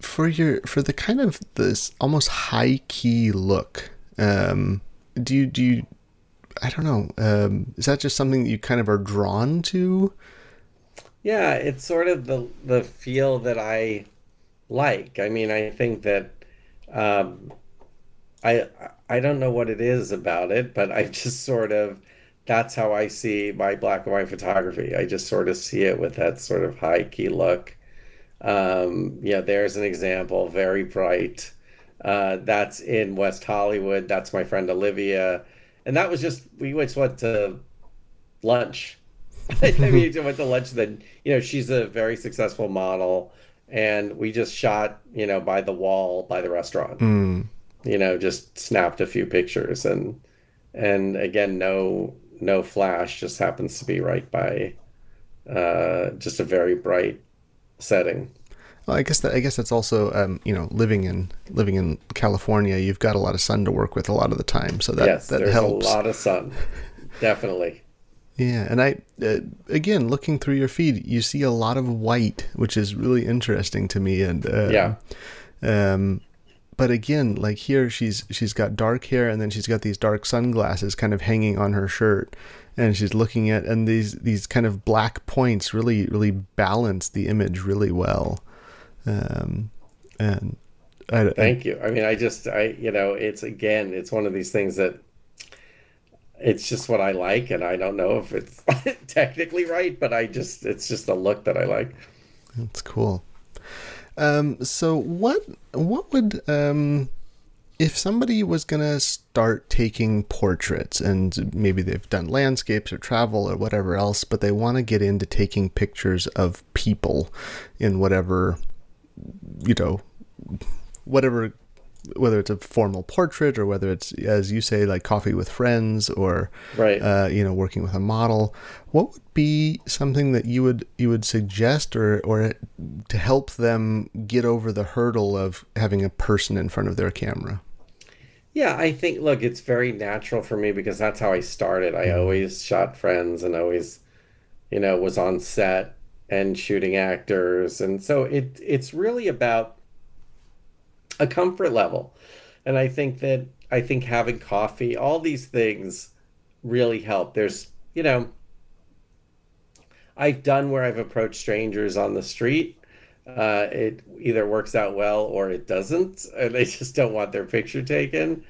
for your for the kind of this almost high key look. Um do you do you I don't know. Um is that just something that you kind of are drawn to? Yeah, it's sort of the the feel that I like. I mean, I think that um, I I don't know what it is about it, but I just sort of that's how I see my black and white photography. I just sort of see it with that sort of high key look. Um, yeah, there's an example, very bright. Uh, that's in West Hollywood. That's my friend Olivia, and that was just we just went to lunch. I mean, we went to lunch. Then you know she's a very successful model, and we just shot you know by the wall by the restaurant. Mm. You know, just snapped a few pictures and and again no no flash just happens to be right by uh, just a very bright setting. Well, I guess that I guess that's also um, you know living in living in California. You've got a lot of sun to work with a lot of the time, so that yes, that there's helps. a lot of sun, definitely. Yeah, and I uh, again looking through your feed, you see a lot of white, which is really interesting to me. And uh, yeah, um, but again, like here, she's she's got dark hair, and then she's got these dark sunglasses kind of hanging on her shirt, and she's looking at, and these these kind of black points really really balance the image really well. Um, and I, thank I, you. I mean, I just I you know it's again it's one of these things that it's just what I like, and I don't know if it's technically right, but I just it's just a look that I like. That's cool. Um, so what what would um, if somebody was gonna start taking portraits and maybe they've done landscapes or travel or whatever else, but they want to get into taking pictures of people in whatever you know whatever whether it's a formal portrait or whether it's as you say like coffee with friends or right. uh, you know working with a model what would be something that you would you would suggest or or to help them get over the hurdle of having a person in front of their camera? Yeah i think look it's very natural for me because that's how i started. I always shot friends and always you know was on set and shooting actors. And so it it's really about a comfort level. And I think that I think having coffee, all these things really help. There's, you know, I've done where I've approached strangers on the street. Uh, it either works out well or it doesn't, and they just don't want their picture taken.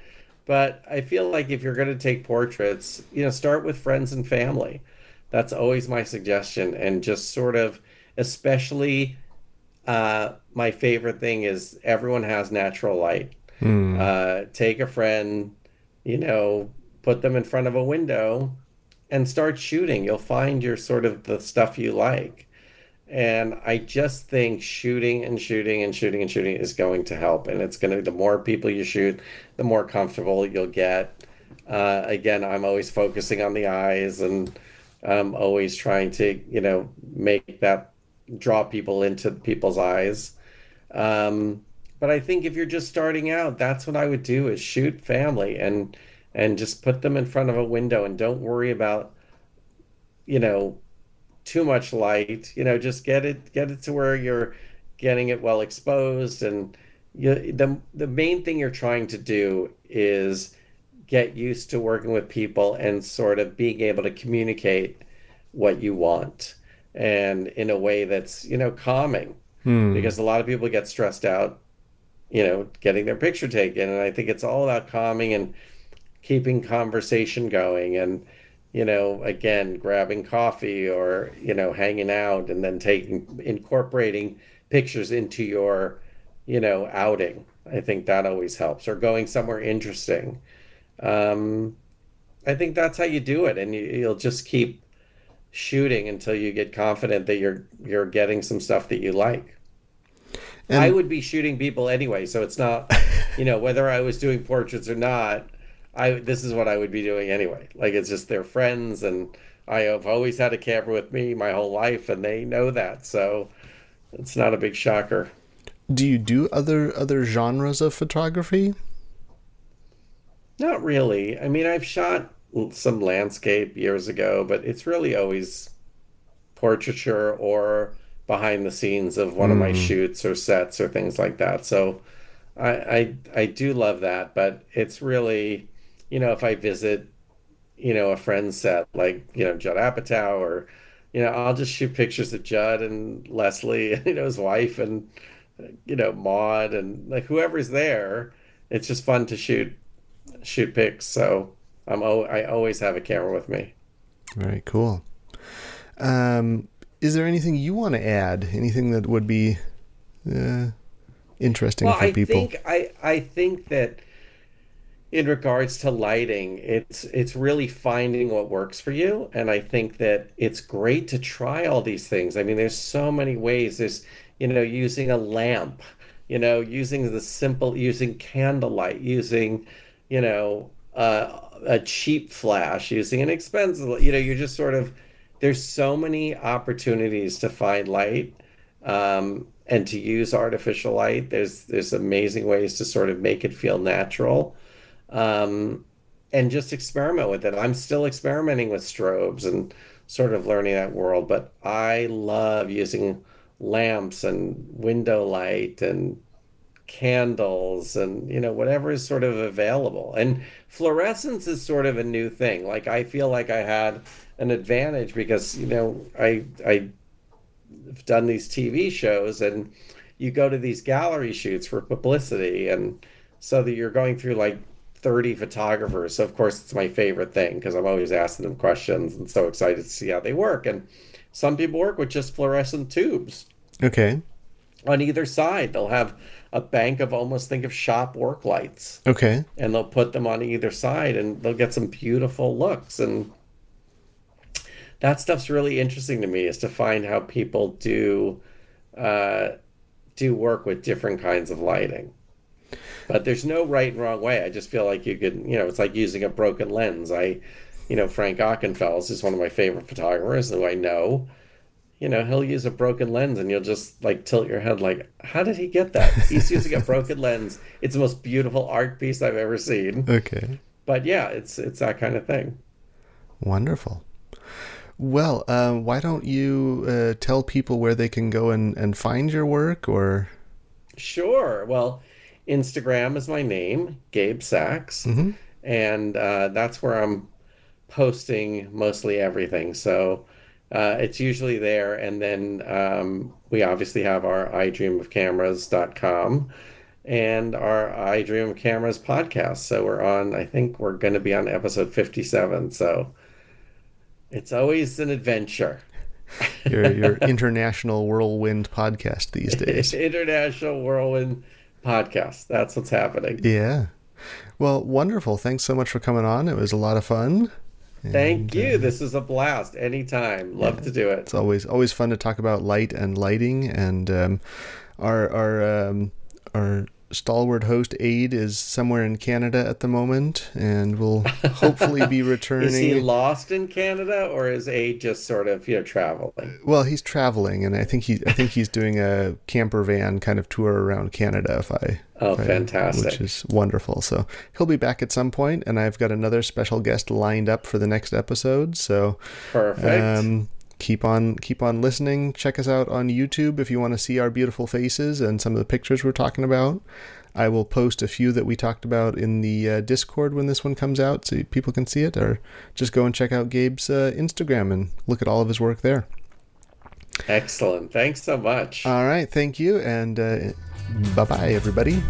But I feel like if you're going to take portraits, you know, start with friends and family. That's always my suggestion, and just sort of, especially uh, my favorite thing is everyone has natural light. Mm. Uh, take a friend, you know, put them in front of a window and start shooting. You'll find your sort of the stuff you like. And I just think shooting and shooting and shooting and shooting is going to help. And it's going to, the more people you shoot, the more comfortable you'll get. Uh, again, I'm always focusing on the eyes and I'm always trying to, you know, make that draw people into people's eyes. Um, but I think if you're just starting out, that's what I would do is shoot family and and just put them in front of a window and don't worry about you know too much light. You know, just get it get it to where you're getting it well exposed and you, the the main thing you're trying to do is get used to working with people and sort of being able to communicate what you want and in a way that's you know calming hmm. because a lot of people get stressed out you know getting their picture taken and i think it's all about calming and keeping conversation going and you know again grabbing coffee or you know hanging out and then taking incorporating pictures into your you know outing i think that always helps or going somewhere interesting um i think that's how you do it and you, you'll just keep shooting until you get confident that you're you're getting some stuff that you like. And I would be shooting people anyway, so it's not, you know, whether I was doing portraits or not. I this is what I would be doing anyway. Like it's just their friends, and I have always had a camera with me my whole life, and they know that, so it's not a big shocker. Do you do other other genres of photography? Not really. I mean, I've shot some landscape years ago, but it's really always portraiture or behind the scenes of one mm. of my hmm. shoots or sets or things like that. So I, I I do love that, but it's really, you know, if I visit, you know, a friend's set like you know Judd Apatow or you know, I'll just shoot pictures of Judd and Leslie, you know, his wife and you know, Maud and like whoever's there. It's just fun to shoot shoot pics. So I'm I always have a camera with me. Very cool. Um, is there anything you want to add? Anything that would be uh, interesting well, for I people? Think, I I think that in regards to lighting, it's it's really finding what works for you, and I think that it's great to try all these things. I mean, there's so many ways. There's you know using a lamp, you know using the simple using candlelight, using you know uh, a cheap flash, using an expensive. You know, you're just sort of there's so many opportunities to find light. Um, and to use artificial light, there's there's amazing ways to sort of make it feel natural um, and just experiment with it. I'm still experimenting with strobes and sort of learning that world, but I love using lamps and window light and candles and you know whatever is sort of available and fluorescence is sort of a new thing like i feel like i had an advantage because you know i i've done these tv shows and you go to these gallery shoots for publicity and so that you're going through like 30 photographers. So, of course, it's my favorite thing because I'm always asking them questions and so excited to see how they work. And some people work with just fluorescent tubes. Okay. On either side, they'll have a bank of almost think of shop work lights. Okay. And they'll put them on either side and they'll get some beautiful looks. And that stuff's really interesting to me is to find how people do uh, do work with different kinds of lighting. But there's no right and wrong way. I just feel like you could, you know, it's like using a broken lens. I, you know, Frank Ockenfels is one of my favorite photographers who I know. You know, he'll use a broken lens and you'll just like tilt your head like, how did he get that? He's using a broken lens. It's the most beautiful art piece I've ever seen. Okay. But yeah, it's it's that kind of thing. Wonderful. Well, uh, why don't you uh, tell people where they can go and, and find your work or? Sure. Well, Instagram is my name, Gabe Sachs, mm-hmm. and uh, that's where I'm posting mostly everything. So uh, it's usually there, and then um, we obviously have our iDreamOfCameras.com and our I Dream of Cameras podcast. So we're on. I think we're going to be on episode 57. So it's always an adventure. your your international whirlwind podcast these days. international whirlwind podcast. That's what's happening. Yeah. Well, wonderful. Thanks so much for coming on. It was a lot of fun. Thank you. Uh, this is a blast. Anytime. Love yeah, to do it. It's always always fun to talk about light and lighting and um, our our um, our stalwart host Ade is somewhere in Canada at the moment, and will hopefully be returning. is he lost in Canada, or is Ade just sort of you know traveling? Well, he's traveling, and I think he I think he's doing a camper van kind of tour around Canada. If I oh, if fantastic, which is wonderful. So he'll be back at some point, and I've got another special guest lined up for the next episode. So perfect. Um, keep on keep on listening. Check us out on youtube if you want to see our beautiful faces and some of the pictures we're talking about. I will post a few that we talked about in the uh, discord when this one comes out so people can see it or just go and check out gabe's uh, instagram and look at all of his work there. Excellent. Thanks so much. All right. Thank you and uh, Bye bye, everybody.